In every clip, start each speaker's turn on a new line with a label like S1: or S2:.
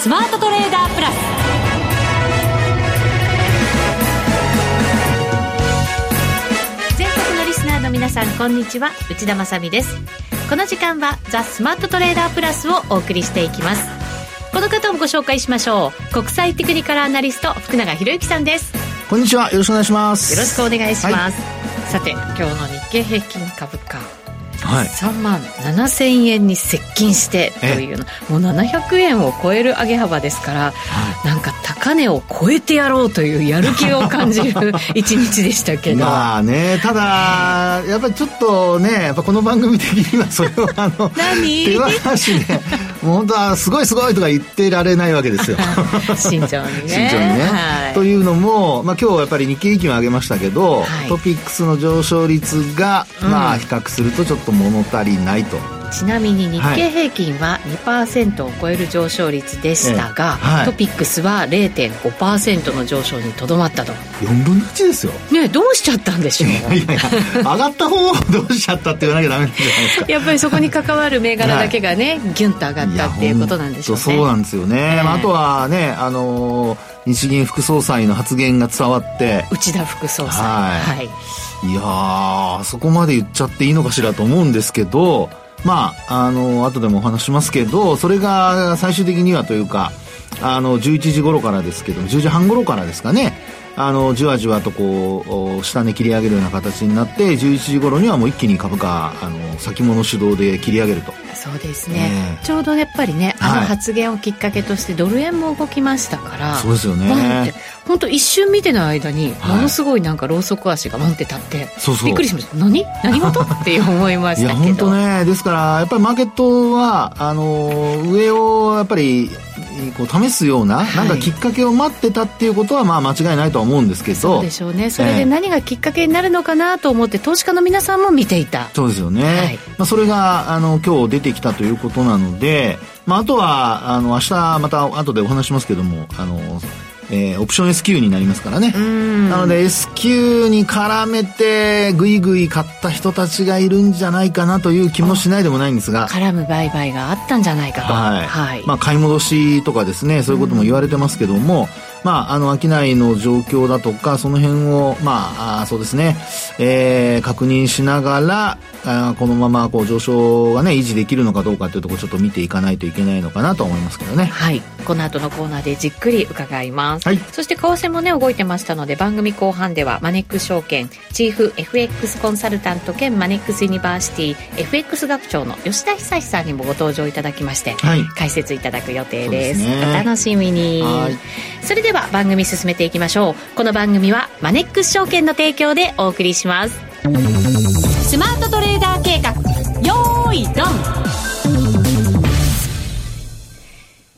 S1: スマートトレーダープラス。全国のリスナーの皆さんこんにちは。内田まさです。この時間はザ・スマートトレーダープラスをお送りしていきます。この方をご紹介しましょう。国際テクニカルアナリスト福永博之さんです。
S2: こんにちは。よろしくお願いします。
S1: よろしくお願いします、はい、さて今日の日経平均株価。はい、3万7000円に接近してというの。もう700円を超える上げ幅ですから、はい、なんか高値を超えてやろうというやる気を感じる 一日でしたけど。
S2: まあねただやっぱりちょっとねやっぱこの番組的にはそれをあの
S1: 何？
S2: 手渡しで本当はすごいすごいとか言ってられないわけですよ。
S1: 慎重にね。
S2: 慎重にね、はい、というのも、まあ、今日やっぱり日経平均を上げましたけど、はい、トピックスの上昇率が、まあ比較するとちょっと物足りないと。
S1: ちなみに日経平均は2%を超える上昇率でしたが、はい、トピックスは0.5%の上昇にとどまったと。
S2: 4分の1ですよ。
S1: ねどうしちゃったんでしょう。いやいや
S2: 上がった方をどうしちゃったって言わなきゃダメじゃないですか
S1: やっぱりそこに関わる銘柄だけがね、はい、ギュンと上がったっていうことなんでしょうね
S2: そうなんですよね、えー、あとはねあのー、日銀副総裁の発言が伝わって。
S1: 内田副総裁。はい、はい。
S2: いやー、そこまで言っちゃっていいのかしらと思うんですけど、まあ、あの、後でもお話しますけど、それが最終的にはというか、あの、11時頃からですけど、10時半頃からですかね、あのじわじわとこう下値切り上げるような形になって11時頃にはもう一気に株価あの先物主導で切り上げると。
S1: そうですね、えー、ちょうどやっぱりねあの発言をきっかけとしてドル円も動きましたから、
S2: そうですよね。
S1: 本当一瞬見ての間にものすごいなんかローソク足がボンって立って、そうそう。びっくりしました。何？何事？って思いましたけど。いや本当
S2: ね。ですからやっぱりマーケットはあの上をやっぱりこう試すような、なんかきっかけを待ってたっていうことはまあ間違いないとは思うんですけど。
S1: そうでしょうね。それで何がきっかけになるのかなと思って、投資家の皆さんも見ていた。
S2: そうですよね、はい、まあ、それがあの今日出てきたということなので、まあ、あとはあの明日また後でお話しますけどもあのえー、オプション S q になりますからね。なので S q に絡めてぐいぐい買った人たちがいるんじゃないかなという気もしないでもないんですが。
S1: 絡む売買があったんじゃないかと。
S2: はい。はい、まあ買い戻しとかですね、そういうことも言われてますけども、まあ、あの、商いの状況だとか、その辺を、まあ、あそうですね、えー、確認しながら、あこのままこう上昇がね維持できるのかどうかというところちょっと見ていかないといけないのかなと思いますけどね。
S1: はい。この後のコーナーでじっくり伺います、はい、そして為替もね動いてましたので番組後半ではマネックス証券チーフ FX コンサルタント兼マネックスユニバーシティ FX 学長の吉田恒さんにもご登場いただきまして、はい、解説いただく予定です。です、ね、お楽しみに。それでは番組進めていきましょう。この番組はマネックス証券の提供でお送りします。スマートトレーダー計画。よーいドン。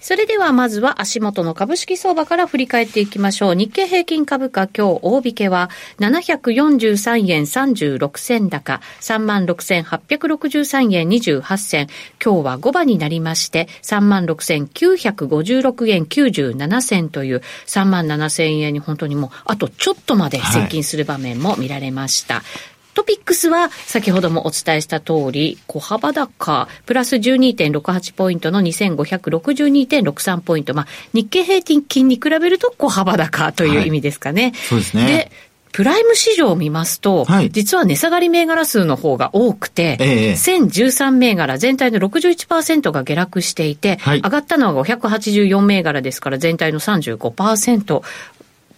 S1: それではまずは足元の株式相場から振り返っていきましょう。日経平均株価今日大引けは743円36銭高36,863円28銭。今日は5番になりまして36,956円97銭という3万7千円に本当にもうあとちょっとまで接近する場面も見られました。はいトピックスは先ほどもお伝えした通り、小幅高、プラス12.68ポイントの2562.63ポイント。まあ、日経平均に比べると小幅高という意味ですかね。はい、
S2: そうですね。で、
S1: プライム市場を見ますと、はい、実は値下がり銘柄数の方が多くて、ええ、1013銘柄全体の61%が下落していて、はい、上がったのは584銘柄ですから全体の35%。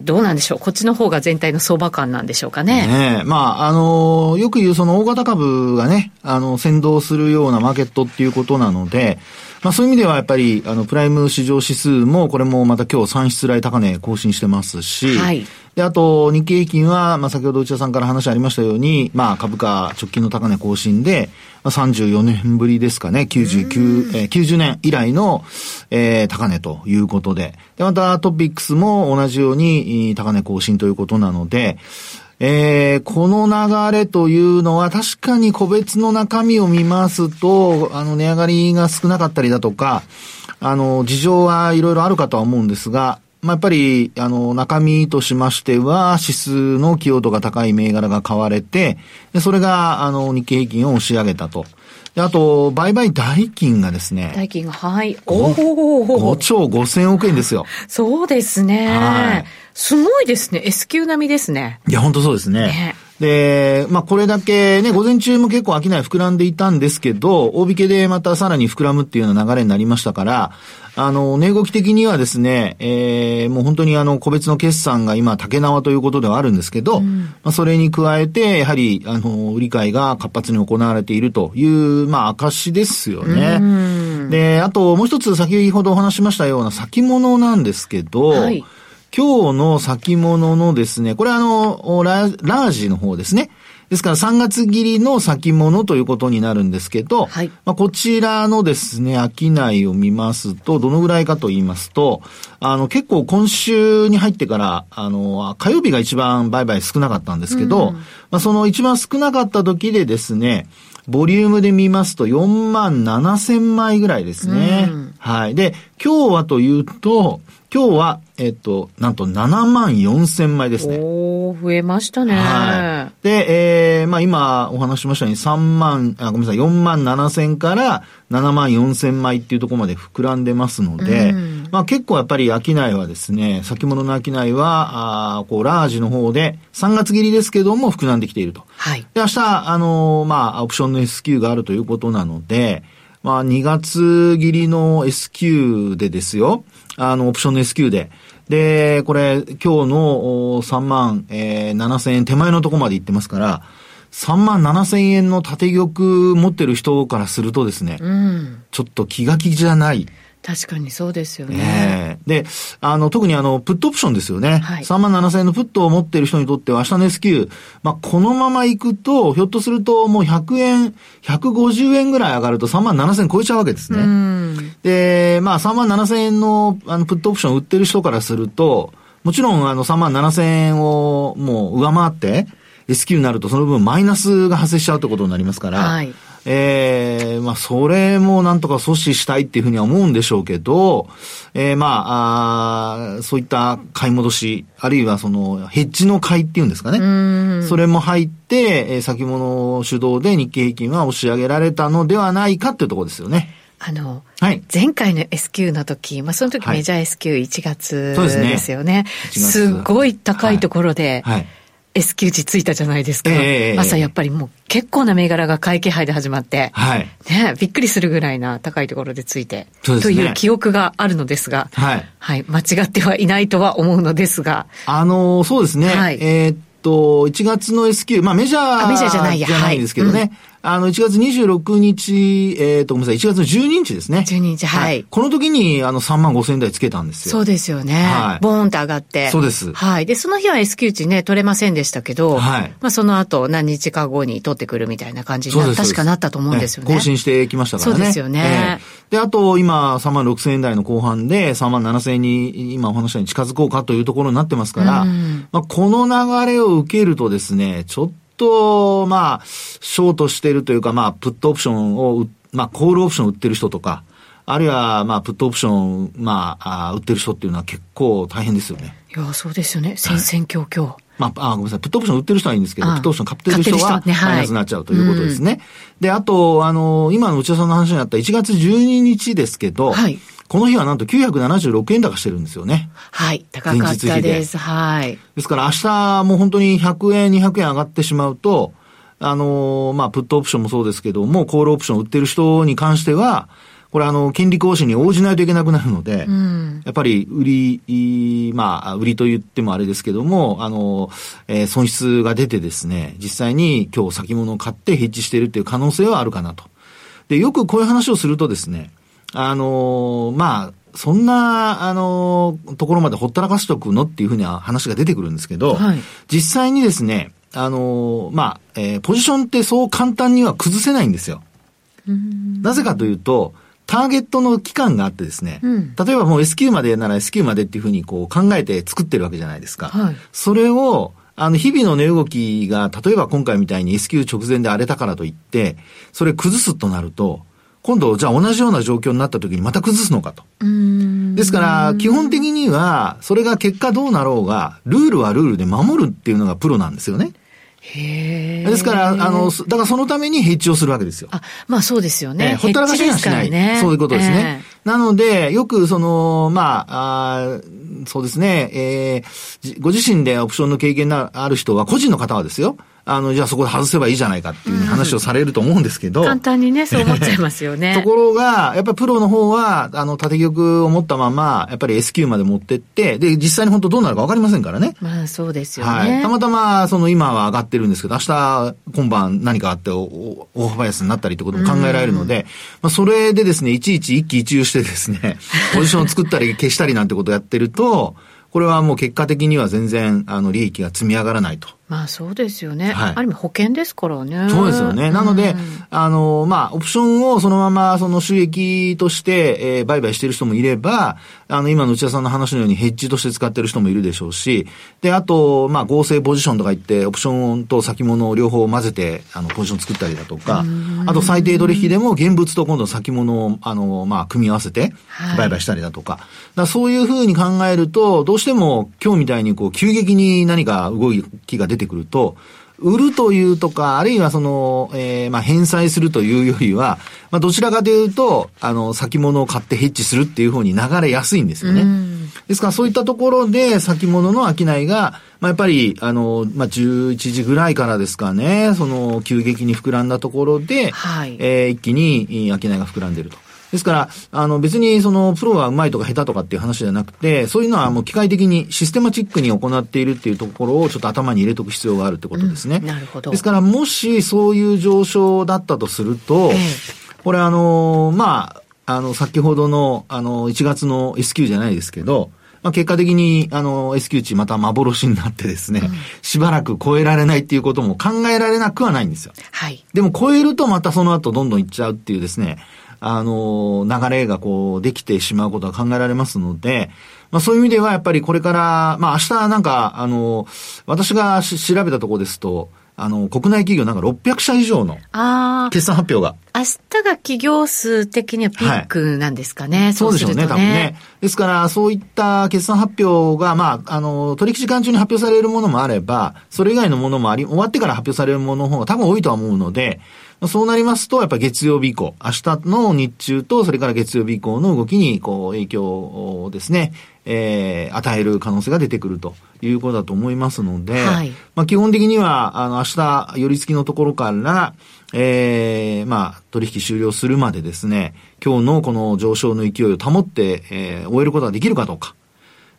S1: どうなんでしょうこっちの方が全体の相場感なんでしょうかね。
S2: ねまあ、あのよく言うその大型株がね、あの、先導するようなマーケットっていうことなので、まあそういう意味ではやっぱり、あの、プライム市場指数も、これもまた今日産出来高値更新してますし、はい。で、あと、日経平均は、まあ先ほど内田さんから話ありましたように、まあ株価直近の高値更新で、まあ、34年ぶりですかね、99、えー、90年以来の、えー、高値ということで、で、またトピックスも同じように高値更新ということなので、えー、この流れというのは確かに個別の中身を見ますと、あの、値上がりが少なかったりだとか、あの、事情はいろいろあるかとは思うんですが、まあ、やっぱり、あの、中身としましては、指数の寄与度が高い銘柄が買われて、それが、あの、日経平均を押し上げたと。で、あと、売買代金がですね。
S1: 代金が、はい。
S2: おお !5 兆5千億円ですよ。
S1: そうですね。はい。すごいですね。S q 並みですね。
S2: いや、本当そうですね。ねで、まあ、これだけね、午前中も結構商い膨らんでいたんですけど、大引けでまたさらに膨らむっていうような流れになりましたから、あの、値動き的にはですね、えー、もう本当にあの、個別の決算が今、竹縄ということではあるんですけど、うん、まあ、それに加えて、やはり、あの、売り買いが活発に行われているという、まあ、証ですよね。うん、で、あと、もう一つ先ほどお話しましたような先物なんですけど、はい今日の先物のですね、これあの、ラージの方ですね。ですから3月切りの先物ということになるんですけど、はい、まあ、こちらのですね、商いを見ますと、どのぐらいかと言いますと、あの、結構今週に入ってから、あの、火曜日が一番売買少なかったんですけど、うん、まあ、その一番少なかった時でですね、ボリュームで見ますと4万7千枚ぐらいですね。うん、はい。で、今日はというと、今日は、えっと、なんと7万4千枚ですね。
S1: お増えましたね。は
S2: い。で、えー、まあ今お話しましたように3万、あ、ごめんなさい、4万7千から7万4千枚っていうところまで膨らんでますので、うん、まあ結構やっぱり商いはですね、先物の商いは、あこう、ラージの方で3月切りですけども膨らんできていると。はい。で、明日、あのー、まあ、オプションの S q があるということなので、まあ、2月切りの S q でですよ。あの、オプションの S q で。で、これ、今日の3万、えー、7千円手前のとこまで行ってますから、3万7千円の縦玉持ってる人からするとですね、うん、ちょっと気が気じゃない。
S1: 確かにそうですよね。
S2: で、あの、特にあの、プットオプションですよね。はい、3万7千円のプットを持っている人にとっては明日の S q まあ、このまま行くと、ひょっとするともう100円、150円ぐらい上がると3万7千円超えちゃうわけですね。で、まあ、3万7千円の、あの、プットオプションを売ってる人からすると、もちろん、あの、3万7千円をもう上回って、S q になるとその分マイナスが発生しちゃうってことになりますから、はいええー、まあ、それもなんとか阻止したいっていうふうには思うんでしょうけど、えー、まあ、あそういった買い戻し、あるいはその、ヘッジの買いっていうんですかね。それも入って、えー、先物主導で日経平均は押し上げられたのではないかっていうところですよね。
S1: あの、はい、前回の S q の時、まあ、その時メジャー S q 1月ですよね。は。い、すごい高いところで、はい、はい S q 値ついたじゃないですか。えー、朝やっぱりもう結構な銘柄が買い気配で始まって、はい、ね、びっくりするぐらいな高いところでついて、ね、という記憶があるのですが、はい、はい、間違ってはいないとは思うのですが。
S2: あのー、そうですね。はい、えー、っと、1月の S q まあメジャーメジャーじゃないですけどね。はい。うんあの、1月26日、えっ、ー、と、ごめんなさい、1月の12日ですね。
S1: 12日、はい。
S2: この時に、あの、3万5千台つけたんですよ。
S1: そうですよね。はい。ボーンと上がって。
S2: そうです。
S1: はい。で、その日は S q 値ね、取れませんでしたけど、はい。まあ、その後、何日か後に取ってくるみたいな感じにな確かなったと思うんですよね。
S2: 更新してきましたからね。
S1: そうですよね。
S2: えー、で、あと、今、3万6千円台の後半で、3万7千円に、今お話したように近づこうかというところになってますから、うん、まあ、この流れを受けるとですね、ちょっとと、まあ、ショートしてるというか、まあ、プットオプションを、まあ、コールオプション売ってる人とか、あるいは、まあ、プットオプション、まあ、売ってる人っていうのは結構大変ですよね。
S1: いや、そうですよね。戦々恐々。はい
S2: まあ、あ、ごめんなさい。プットオプション売ってる人はいいんですけど、プットオプション買ってる人は、マイナスになっちゃうということですね。で、あと、あの、今の内田さんの話にあった1月12日ですけど、はい。この日はなんと976円高してるんですよね。
S1: はい。高かったです。はい。
S2: ですから明日もう本当に100円、200円上がってしまうと、あのまあ、プットオプションもそうですけども、コールオプション売ってる人に関しては、これあの、権利行使に応じないといけなくなるので、うん、やっぱり売り、まあ、売りと言ってもあれですけども、あの、えー、損失が出てですね、実際に今日先物を買ってヘッジしているっていう可能性はあるかなと。で、よくこういう話をするとですね、あのー、まあ、そんな、あのー、ところまでほったらかしとくのっていうふうには話が出てくるんですけど、はい、実際にですね、あのー、まあ、えー、ポジションってそう簡単には崩せないんですよ。なぜかというと、ターゲットの期間があってですね、うん、例えばもう S q までなら S q までっていうふうにこう考えて作ってるわけじゃないですか。はい、それを、あの、日々の値動きが、例えば今回みたいに S q 直前で荒れたからといって、それ崩すとなると、今度、じゃあ同じような状況になった時にまた崩すのかと。ですから、基本的には、それが結果どうなろうが、ルールはルールで守るっていうのがプロなんですよね。ですから、あの、だからそのためにヘッジをするわけですよ。
S1: あ、まあそうですよね。え
S2: ー、ほったらかしにはしない。ね、そういうことですね。えー、なので、よくその、まあ、あそうですね、えー、ご自身でオプションの経験のある人は、個人の方はですよ。あの、じゃあそこで外せばいいじゃないかっていう話をされると思うんですけど。
S1: 簡単にね、そう思っちゃいますよね。
S2: ところが、やっぱりプロの方は、あの、縦玉を持ったまま、やっぱり S q まで持ってって、で、実際に本当どうなるかわかりませんからね。
S1: まあ、そうですよね。はい。
S2: たまたま、その今は上がってるんですけど、明日、今晩何かあって大幅安になったりってことも考えられるので、まあ、それでですね、いちいち一喜一憂してですね、ポジションを作ったり消したりなんてことをやってると、これはもう結果的には全然、あの、利益が積み上がらないと。
S1: まあそうですよね。はい、ある意味保険ですからね。
S2: そうですよね。なので、うん、あの、まあ、オプションをそのままその収益として、えー、売買してる人もいれば、あの、今の内田さんの話のようにヘッジとして使ってる人もいるでしょうし、で、あと、まあ、合成ポジションとか言って、オプションと先物を両方混ぜて、あの、ポジション作ったりだとか、あと最低取引でも現物と今度先物を、あの、まあ、組み合わせて、売買したりだとか、はい、そういうふうに考えると、どうしても今日みたいにこう、急激に何か動きが出てくると、売るというとか、あるいはその、えー、まあ、返済するというよりは、まあ、どちらかというと、あの、先物を買ってヘッジするっていう方に流れやすいんですよね。ですから、そういったところで、先物の商いが、まあ、やっぱり、あの、まあ、11時ぐらいからですかね、その、急激に膨らんだところで、はい、えー、一気に商いが膨らんでいると。ですから、あの別にそのプロがうまいとか下手とかっていう話じゃなくて、そういうのはもう機械的にシステマチックに行っているっていうところをちょっと頭に入れとく必要があるってことですね。
S1: うん、なるほど。
S2: ですから、もしそういう上昇だったとすると、えこれあの、まあ、あの、先ほどの、あの、1月の S q じゃないですけど、まあ、結果的に、あの、S q 値また幻になってですね、うん、しばらく超えられないっていうことも考えられなくはないんですよ。
S1: はい。
S2: でも超えるとまたその後どんどんいっちゃうっていうですね、あの、流れがこう、できてしまうことが考えられますので、まあそういう意味ではやっぱりこれから、まあ明日なんか、あの、私が調べたところですと、あの、国内企業なんか600社以上の決算発表が。
S1: 明日が企業数的にはピークなんですかね。はい、
S2: そうでしょうね、多分ね。ですから、そういった決算発表が、まあ、あの、取引時間中に発表されるものもあれば、それ以外のものもあり、終わってから発表されるものの方が多分多いとは思うので、そうなりますと、やっぱり月曜日以降、明日の日中と、それから月曜日以降の動きに、こう、影響をですね、えー、与える可能性が出てくるということだと思いますので、はい、まあ基本的には、あの、明日、寄り付きのところから、えー、まあ、取引終了するまでですね、今日のこの上昇の勢いを保って、えー、終えることができるかどうか。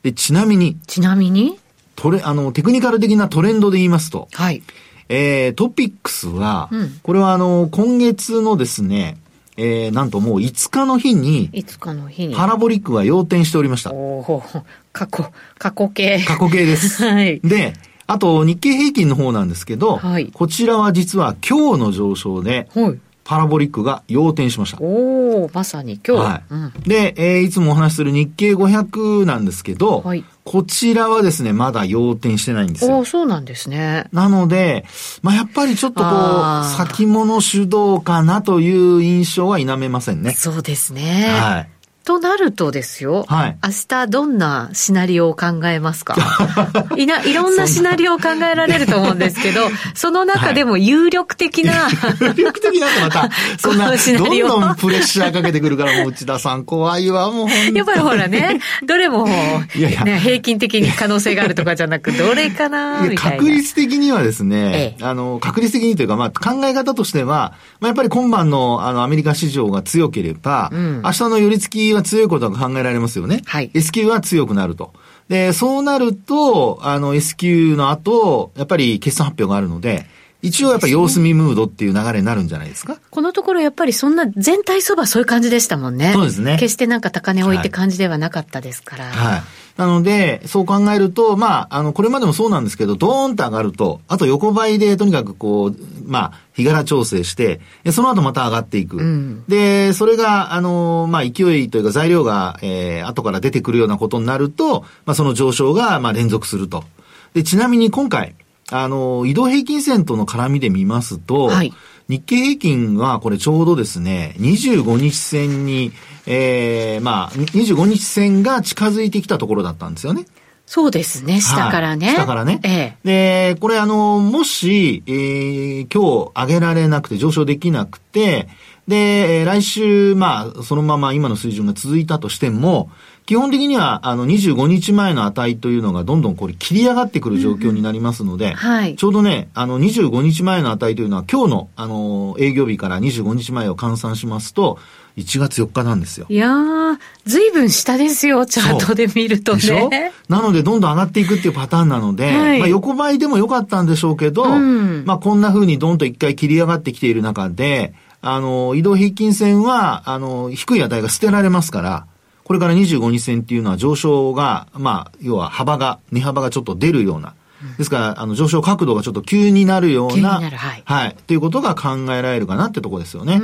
S2: で、ちなみに。
S1: ちなみに？
S2: トレ、あの、テクニカル的なトレンドで言いますと、
S1: はい。
S2: えー、トピックスは、うん、これはあの、今月のですね、えー、なんともう5日の日に、
S1: 5日の日に、
S2: パラボリックが要点しておりました。
S1: おお過去、過去形。
S2: 過去形です。
S1: はい。
S2: で、あと日経平均の方なんですけど、はい、こちらは実は今日の上昇で、はい、パラボリックが要点しました。
S1: おおまさに今日。
S2: はい。うん、で、えー、いつもお話しする日経500なんですけど、はい、こちらはですね、まだ要点してないんですよ。
S1: おそうなんですね。
S2: なので、まあ、やっぱりちょっとこう、先物主導かなという印象は否めませんね。
S1: そうですね。
S2: はい。
S1: となるとですよ、はい、明日どんなシナリオを考えますか？いな、いろんなシナリオを考えられると思うんですけど、その中でも有力的な、は
S2: い、有力的な ってまた、そんな、どんどんプレッシャーかけてくるから、もう内田さん怖いわ、も
S1: うやっぱりほらね、どれも、いやいや。ね、平均的に可能性があるとかじゃなく、どれかなみたいな。
S2: 確率的にはですね、ええ、あの、確率的にというか、まあ、考え方としては、まあ、やっぱり今晩の、あの、アメリカ市場が強ければ、うん、明日の寄り付きは強いことが考えられますよね。
S1: はい。
S2: S q は強くなると。で、そうなると、あの S q の後、やっぱり決算発表があるので、一応やっぱ様子見ムードっていう流れになるんじゃないですか？
S1: このところやっぱりそんな全体相場そういう感じでしたもんね。
S2: そうですね。
S1: 決してなんか高値置いて感じではなかったですから。
S2: はい。なので、そう考えると、まあ、あの、これまでもそうなんですけど、ドーンと上がると、あと横ばいでとにかくこう、まあ、日柄調整して、その後また上がっていく。うん、で、それが、あの、まあ、勢いというか材料が、えー、後から出てくるようなことになると、まあ、その上昇が、まあ、連続すると。で、ちなみに今回、あの、移動平均線との絡みで見ますと、はい、日経平均はこれちょうどですね、25日線に、えー、まあ、25日線が近づいてきたところだったんですよね。
S1: そうですね、下からね。はい、
S2: 下からね。ええ、で、これあの、もし、えー、今日上げられなくて上昇できなくて、で、来週、まあ、そのまま今の水準が続いたとしても、基本的には、あの、25日前の値というのがどんどんこれ切り上がってくる状況になりますので、うんはい、ちょうどね、あの、25日前の値というのは今日の、あの、営業日から25日前を換算しますと、1月4日なんですよ。
S1: いやー、ずいぶん下ですよ、チャートで見るとね。
S2: なので、どんどん上がっていくっていうパターンなので、はい、まあ横ばいでもよかったんでしょうけど、うん、まあこんな風にどんと一回切り上がってきている中で、あの、移動平均線は、あの、低い値が捨てられますから、これから25日線っていうのは上昇が、まあ、要は幅が、値幅がちょっと出るような、ですから、あの、上昇角度がちょっと急になるような、
S1: はい、
S2: はい。っていうことが考えられるかなってとこですよね。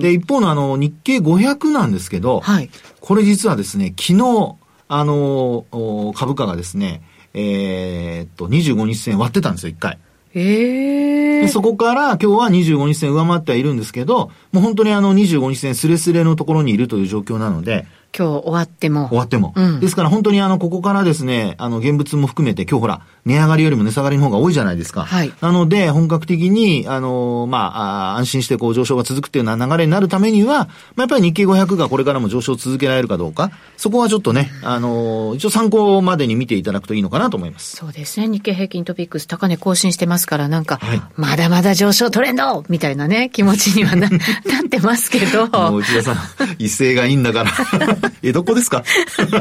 S2: で、一方のあの、日経500なんですけど、はい、これ実はですね、昨日、あの、株価がですね、えー、っと、25日線割ってたんですよ、一回。
S1: え
S2: えー、そこから今日は25日線上回ってはいるんですけど、もう本当にあの25日線スレスレのところにいるという状況なので、
S1: 今日終わっても。
S2: 終わっても。うん、ですから本当にあの、ここからですね、あの、現物も含めて今日ほら、値上がりよりも値下がりの方が多いじゃないですか。はい。なので、本格的に、あの、まあ、あ安心してこう上昇が続くっていうような流れになるためには、まあ、やっぱり日経500がこれからも上昇を続けられるかどうか、そこはちょっとね、あの、一応参考までに見ていただくといいのかなと思います。
S1: そうですね。日経平均トピックス高値更新してますから、なんか、はい、まだまだ上昇トレンドみたいなね、気持ちにはな なってますけど。
S2: もう内田さん、一斉がいいんだから。え、どこですか？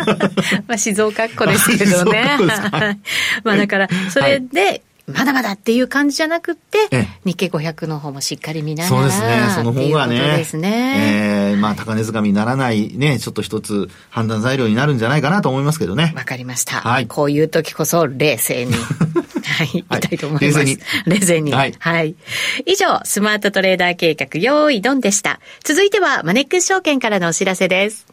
S1: まあ静岡っ子ですけどね。まあだから、それで、まだまだっていう感じじゃなくて、日経500の方もしっかり見ながら。
S2: そうですね。その方がね。ですね。えー、まあ、高値掴みにならないね、ちょっと一つ判断材料になるんじゃないかなと思いますけどね。
S1: わかりました。はい。こういう時こそ冷静に。はい、いたいと思います。冷静に。冷静に。はい。はい。以上、スマートトレーダー計画、用意ドンでした。続いては、マネックス証券からのお知らせです。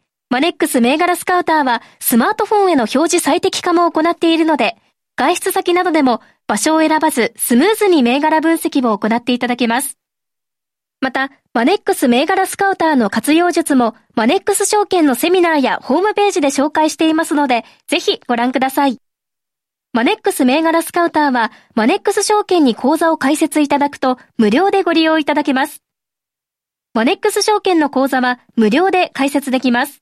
S3: マネックス銘柄スカウターはスマートフォンへの表示最適化も行っているので、外出先などでも場所を選ばずスムーズに銘柄分析を行っていただけます。また、マネックス銘柄スカウターの活用術もマネックス証券のセミナーやホームページで紹介していますので、ぜひご覧ください。マネックス銘柄スカウターは、マネックス証券に口座を開設いただくと無料でご利用いただけます。マネックス証券の口座は無料で開設できます。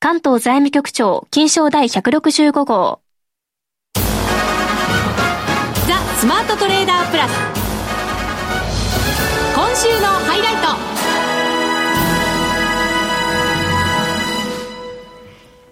S3: 関東財務局長、金賞第165号。
S1: ザ・スマートトレーダープラス。今週のハイライト。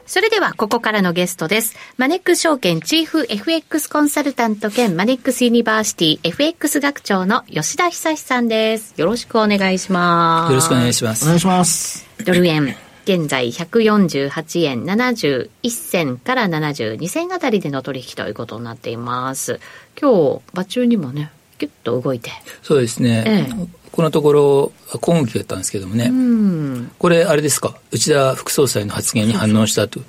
S1: それでは、ここからのゲストです。マネックス証券チーフ FX コンサルタント兼マネックスユニバーシティ FX 学長の吉田恒さんです。よろしくお願いします。
S4: よろしくお願いします。
S2: お願いします。
S1: ドル円。現在148円71銭から72銭あたりでの取引ということになっています。今日、場中にもね、キュッと動いて。
S4: そうですね。ええ、このところ、小動きだったんですけどもね。これ、あれですか、内田副総裁の発言に反応したと。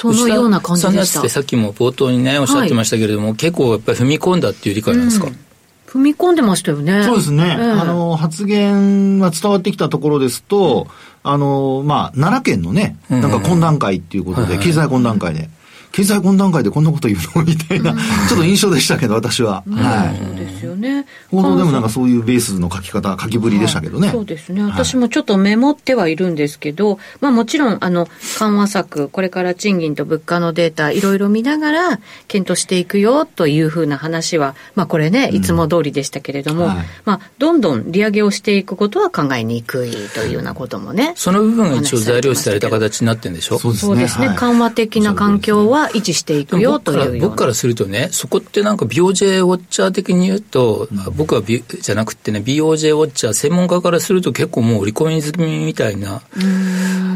S1: そのような感じでした。
S4: ってさっきも冒頭にね、おっしゃってましたけれども、はい、結構やっぱり踏み込んだっていう理解なんですか、うん
S1: 踏み込んでましたよね。
S2: そうですね。えー、あの、発言が伝わってきたところですと、うん、あの、まあ、奈良県のね、なんか懇談会っていうことで、経済懇談会で、経済懇談会でこんなこと言うの？みたいな、ちょっと印象でしたけど、私は。
S1: はい。ね。
S2: 報道でもなんかそういうベースの書き方、書きぶりでしたけどね。
S1: そうですね。私もちょっとメモってはいるんですけど、まあもちろん、あの、緩和策、これから賃金と物価のデータ、いろいろ見ながら、検討していくよというふうな話は、まあこれね、いつも通りでしたけれども、うんはい、まあ、どんどん利上げをしていくことは考えにくいというようなこともね。
S4: その部分が一応材料視された形になってるんでしょ？
S1: そうですね。緩和的な環境は維持していくよという
S4: 僕からするとね、そこってなんか BOJ ウォッチャー的に言うと、うん、僕は、じゃなくてね、BOJ ウォッチャー、専門家からすると結構もう織り込み済みみたいな、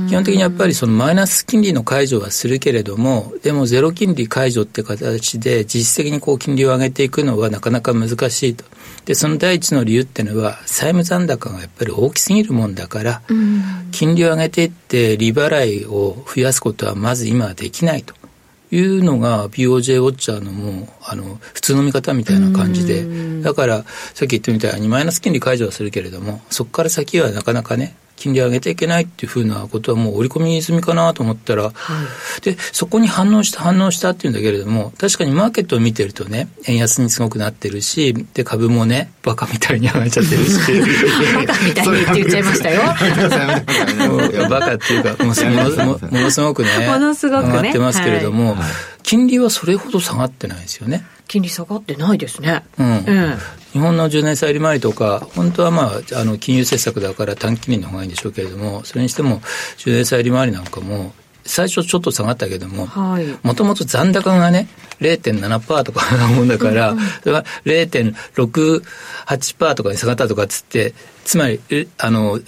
S4: 基本的にやっぱりそのマイナス金利の解除はするけれども、でもゼロ金利解除って形で実質的にこう金利を上げていくのはなかなか難しいと。で、その第一の理由っていうのは、債務残高がやっぱり大きすぎるもんだから、金利を上げていって利払いを増やすことはまず今はできないと。いうのが BOJ ウォッチャーのもうあの普通の見方みたいな感じで。だからさっき言ったみたいにマイナス金利解除はするけれどもそこから先はなかなかね金利上げていけないっていうふうなことはもう織り込み済みかなと思ったら、はい、で、そこに反応した反応したっていうんだけれども、確かにマーケットを見てるとね、円安にすごくなってるし、で、株もね、バカみたいに上がっちゃってるし。
S1: バカみたいにって言っちゃいましたよ。
S4: いやバカっていうか、ものものすごくね、
S1: ものすごく
S4: ね上がってますけれども、はい、金利はそれほど下がってないですよね。
S1: 金利下がってないですね。
S4: うん。うん、日本の10年債利回りとか、本当はまあ、あの、金融政策だから短期利の方がいいんでしょうけれども、それにしても、10年債利回りなんかも、最初ちょっと下がったけども、もともと残高がね、0.7%とかなもんだから、それが0.68%とかに下がったとかっつって、つまり、あの、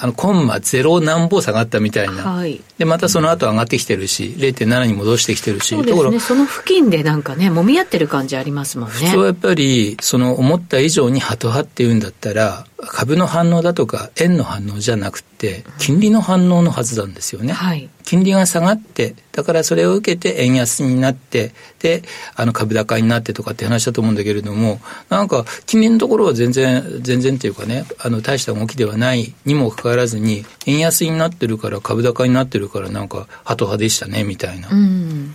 S4: あのコンマゼロ何歩下がったみたいな、はい、でまたその後上がってきてるし、0.7に戻してきてるし、
S1: そうですね、その付近でなんかね、もみ合ってる感じありますもんね。
S4: 普通はやっぱり、その思った以上にハト派っていうんだったら、株の反応だとか円の反応じゃなくて金利の反応のはずなんですよね、はい、金利が下がってだからそれを受けて円安になってであの株高になってとかって話だと思うんだけれどもなんか金利のところは全然全然っていうかねあの大した動きではないにもかかわらずに円安になってるから株高になってるからなんかハト派でしたねみたいな。うん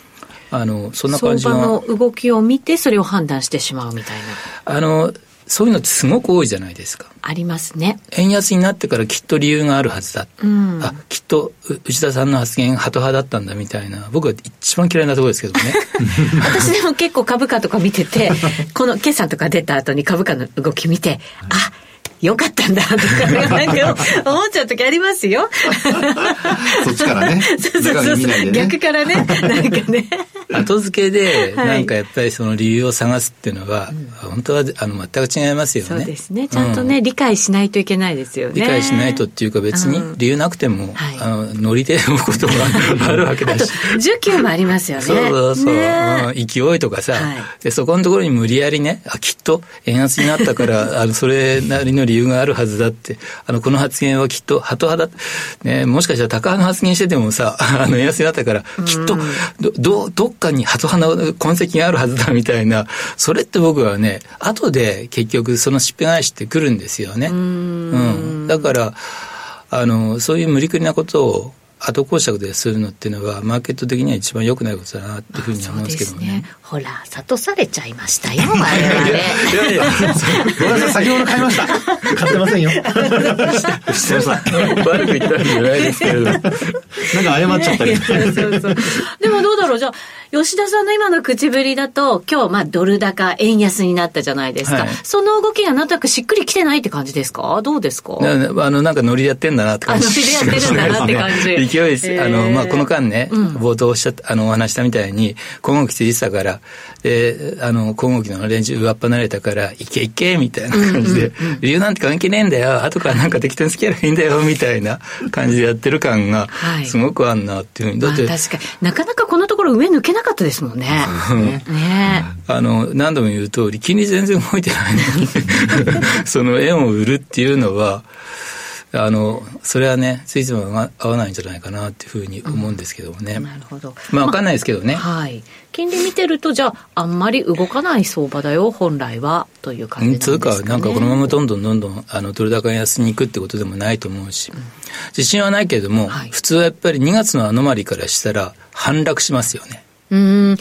S1: あのそんな感じの動きを見てそれを判断してしまうみたい
S4: な。あのそういうのってすごく多いじゃないですか。
S1: ありますね。
S4: 円安になってからきっと理由があるはずだ。うん、あ、きっと内田さんの発言ハト派だったんだみたいな。僕は一番嫌いなところですけどね。
S1: 私でも結構株価とか見てて、この決算とか出た後に株価の動き見て、あ、よかったんだとか、なんか思っちゃう時ありますよ。
S2: そっちからね。そうそうそう、
S1: ね、逆からね、なんかね。
S4: 後付けで、なんかやっぱりその理由を探すっていうのは、本当はあの全く違いますよね。
S1: そうですね。ちゃんとね、理解しないといけないですよね。
S4: 理解しないとっていうか別に理由なくても、あの、ノリで読むことがあるわけだし。
S1: 需給もありますよね。そう
S4: そうそう。勢いとかさ、で、そこのところに無理やりね、あ、きっと円安になったから、あの、それなりの理由があるはずだって、あの、この発言はきっと、ハト派だ、ね、もしかしたら高派の発言しててもさ、あの、円安になったから、きっと、ど、ど、どっかにハト派の痕跡があるはずだみたいな、それって僕はね、後で結局そのしっぺ返しってくるんですよね。うん,、だから、あの、そういう無理くりなことを、後講釈でするのっていうのはマーケット的には一番良くないことだなっていうふうに思うんですけどね。ね
S1: ほら諭されちゃいましたよ我々。いや
S2: いやごめんなさい先ほど買いました。買ってませんよ。
S4: 悪く言ったんじゃないですけれど。なんか
S2: 謝っちゃったり。
S1: そうそうでもどうだろうじゃあ吉田さんの今の口ぶりだと今日まあドル高円安になったじゃないですか。はい、その動きがなんとなくしっくりきてないって感じですか？どうですか？
S4: あのなんかノリやってんだなって感じ。
S1: ノリでやってるんだなって感じ。
S4: 勢いです。あの、まあ、この間ね、冒頭おっしゃった、あの、お話したみたいに、今後期ついてたから、で、あの、今後期のレンジ上っ離れたから、いけいけみたいな感じで、理由なんて関係ねえんだよ、後からなんか適当につければいいんだよ、みたいな感じでやってる感が、すごくあんなっていうふうに。
S1: だって、確かになかなかこのところ上抜けなかったですもん ね。
S4: ね。あの、何度も言う通り、金利全然動いてないのに その円を売るっていうのは、あのそれはねついつま合わないんじゃないかなっていうふうに思うんですけどもね、うん、
S1: なるほど。
S4: まあ分かんないですけどね、
S1: まあ、はい。金利見てるとじゃああんまり動かない相場だよ本来はという感じなんですか、ね、つうか
S4: なんかこのままどんどんどんどんあのドル高安に行くってことでもないと思うし、うん、自信はないけれども、はい、普通はやっぱり2月のアノマリからしたら反落しますよね
S1: うん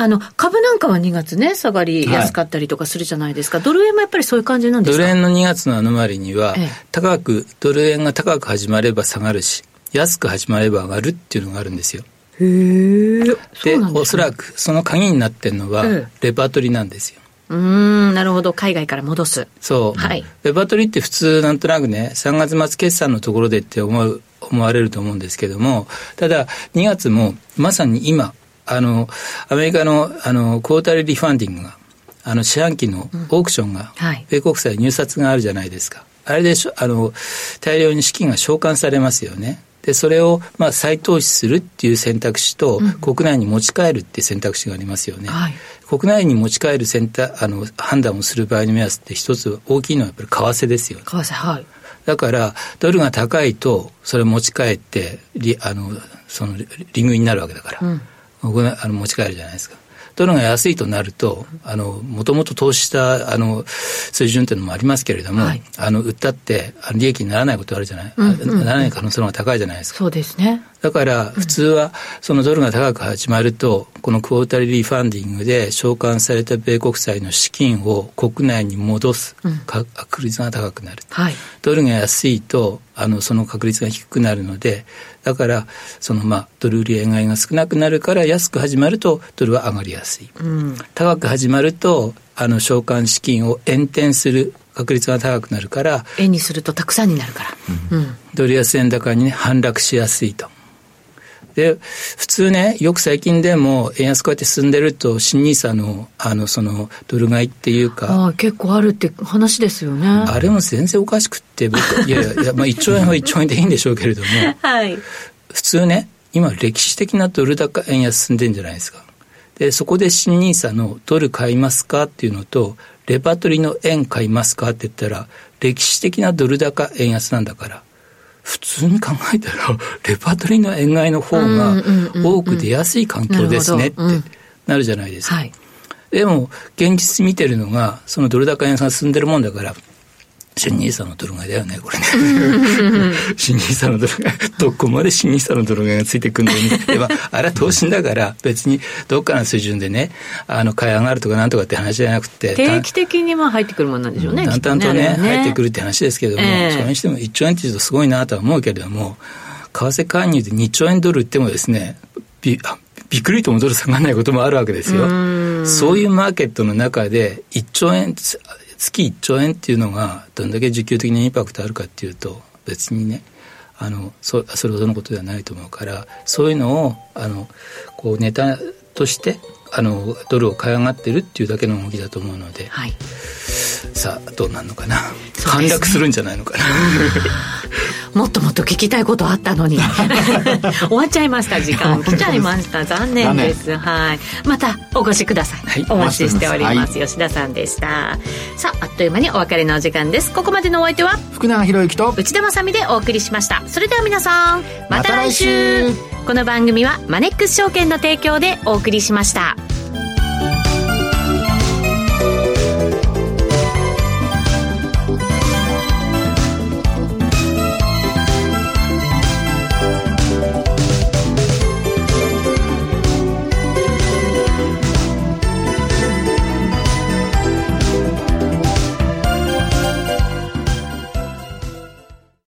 S1: あの、株なんかは2月ね、下がりやすかったりとかするじゃないですか。はい、ドル円もやっぱりそういう感じなんですか？
S4: ドル円の2月のアノマリには、ええ、高く、ドル円が高く始まれば下がるし、安く始まれば上がるっていうのがあるんですよ。
S1: へえ。で、
S4: ね、おそらくその鍵になってるのは、レパートリーなんですよ。
S1: うん、なるほど。海外から戻す。
S4: そう。はい。レパートリーって普通なんとなくね、3月末決算のところでって思う、思われると思うんですけども、ただ、2月もまさに今、あの、アメリカの、あの、クォータリーリファンディングが、あの、四半期のオークションが、米国債入札があるじゃないですか。あれでしょ、あの、大量に資金が償還されますよね。で、それを、まあ、再投資するっていう選択肢と、国内に持ち帰るっていう選択肢がありますよね。はい、国内に持ち帰る選択、あの、判断をする場合の目安って一つ大きいのはやっぱり為替ですよね。
S1: 為替、はい。
S4: だから、ドルが高いと、それ持ち帰って、あの、その、リングになるわけだから。うんあの持ち帰るじゃないですか。ドルが安いとなると、あの、もともと投資した、あの、水準っていうのもありますけれども、はい、あの、売ったって、利益にならないことあるじゃない、うんうんうん、ならない可能性の方が高いじゃないですか。
S1: そうですね。
S4: だから、普通は、そのドルが高く始まると、このクォータリーファンディングで償還された米国債の資金を国内に戻す確率が高くなる。はい、ドルが安いと、あの、その確率が低くなるので、だから、そのまあ、ドル売り円買いが少なくなるから、安く始まると、ドルは上がりやすい。うん、高く始まると、あの、償還資金を延転する確率が高くなるから。
S1: 円にするとたくさんになるから。
S4: うん、ドル安円高にね、反落しやすいと。で、普通ね、よく最近でも円安こうやって進んでると、新ニーサの、あの、その、ドル買いっていうか。
S1: ああ、結構あるって話ですよね。
S4: あれも全然おかしくって、僕、いやいや、まあ1兆円は1兆円でいいんでしょうけれども、はい。普通ね、今歴史的なドル高円安進んでんじゃないですか。で、そこで新ニーサのドル買いますかっていうのと、レパートリーの円買いますかって言ったら、歴史的なドル高円安なんだから、普通に考えたら、レパートリーの円買いの方が多く出やすい環境ですねってなるじゃないですか。はい、でも、現実見てるのが、そのドル高円が進んでるもんだから、新ニーサのドル買いだよね、これね。新ニーサのドル買い。どこまで新ニーサのドル買いがついてくるのに。でも、あれは投資だから、別にどっかの水準でね、あの、買い上がるとかなんとかって話じゃなくて。
S1: 定期的にまあ入ってくるものなんでしょうね。
S4: だんだんとね、入ってくるって話ですけども、えー、それにしても1兆円っていうとすごいなとは思うけれども、為替介入で2兆円ドル売ってもですね、びびっくりともドル下がらないこともあるわけですよ。そういうマーケットの中で1兆円、月1兆円っていうのがどんだけ需給的にインパクトあるかっていうと別にねあのそそれほどのことではないと思うからそういうのをあのこうネタとしてあのドルを買い上がってるっていうだけの動きだと思うので、はい、さあどうなるのかな、ね、反落するんじゃないのかな
S1: もっともっと聞きたいことあったのに。終わっちゃいました時間。来ちゃいました。残念です。はい。またお越しください、はい、お待ちしております、はい、吉田さんでした。さああっという間にお別れのお時間です。ここまでのお相手は？
S2: 福永博之と
S1: 内田まさでお送りしました。それでは皆さんまた来週。ま、この番組はマネックス証券の提供でお送りしました